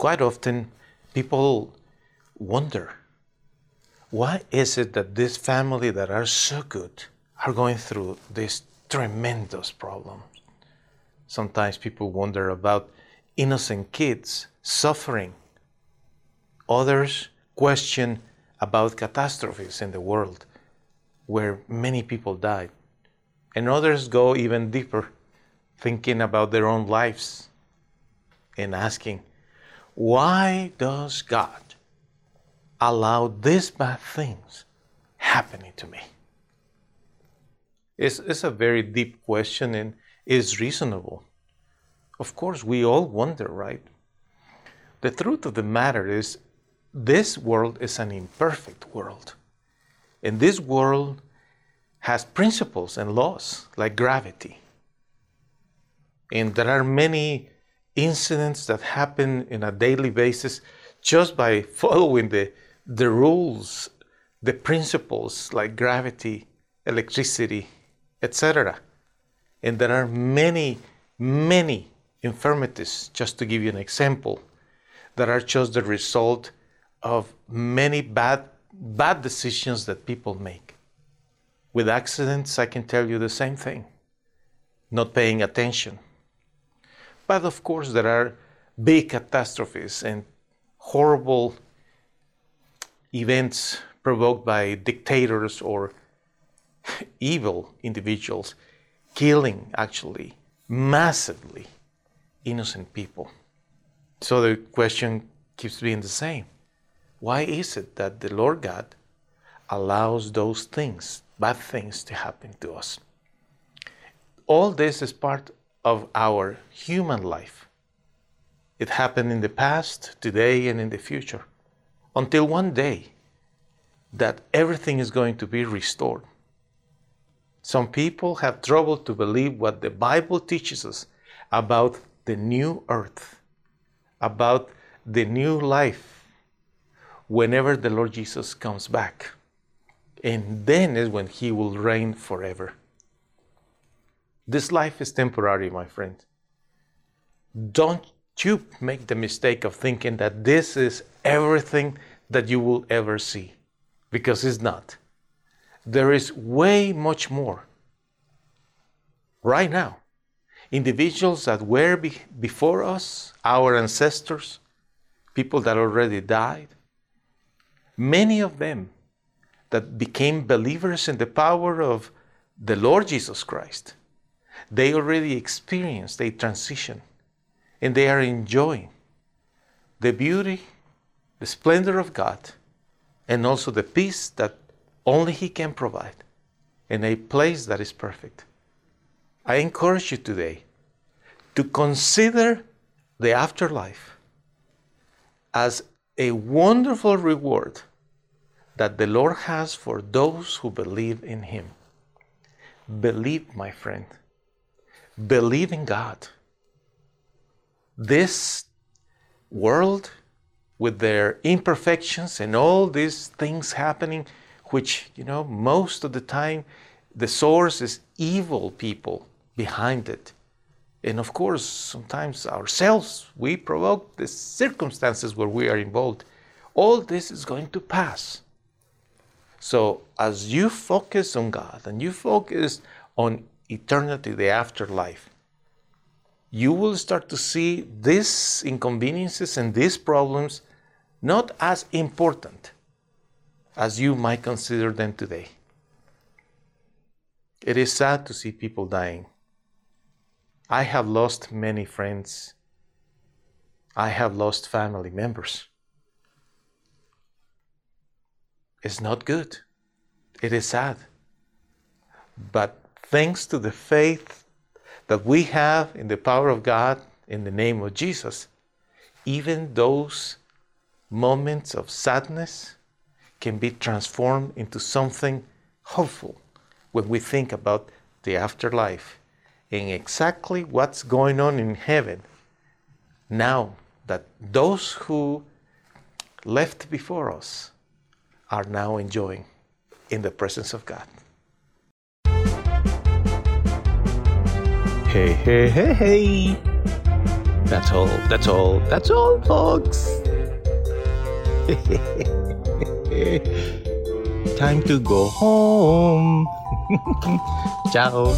Quite often, people wonder why is it that this family that are so good are going through these tremendous problems? Sometimes people wonder about innocent kids suffering. Others question about catastrophes in the world where many people died. And others go even deeper, thinking about their own lives and asking, why does God allow these bad things happening to me? It's, it's a very deep question and is reasonable. Of course, we all wonder, right? The truth of the matter is, this world is an imperfect world. And this world has principles and laws like gravity. And there are many incidents that happen in a daily basis just by following the, the rules, the principles like gravity, electricity, etc. And there are many, many infirmities, just to give you an example, that are just the result of many bad, bad decisions that people make. With accidents, I can tell you the same thing not paying attention. But of course, there are big catastrophes and horrible events provoked by dictators or evil individuals, killing actually massively innocent people. So the question keeps being the same why is it that the Lord God allows those things, bad things, to happen to us? All this is part of our human life. It happened in the past, today, and in the future, until one day that everything is going to be restored. Some people have trouble to believe what the Bible teaches us about the new earth, about the new life whenever the Lord Jesus comes back. And then is when he will reign forever. This life is temporary, my friend. Don't you make the mistake of thinking that this is everything that you will ever see, because it's not. There is way much more. Right now, individuals that were be- before us, our ancestors, people that already died, many of them that became believers in the power of the Lord Jesus Christ, they already experienced a transition and they are enjoying the beauty, the splendor of God, and also the peace that only He can provide in a place that is perfect. I encourage you today to consider the afterlife as a wonderful reward that the Lord has for those who believe in Him. Believe, my friend. Believe in God. This world, with their imperfections and all these things happening, which, you know, most of the time the source is evil people behind it. And of course, sometimes ourselves, we provoke the circumstances where we are involved. All this is going to pass. So, as you focus on God and you focus on eternity, the afterlife, you will start to see these inconveniences and these problems not as important as you might consider them today. It is sad to see people dying. I have lost many friends. I have lost family members. It's not good. It is sad. But thanks to the faith that we have in the power of God in the name of Jesus, even those moments of sadness can be transformed into something hopeful when we think about the afterlife and exactly what's going on in heaven now that those who left before us are now enjoying in the presence of God. Hey, hey, hey, hey. That's all, that's all, that's all, folks. Time to go home. Ciao.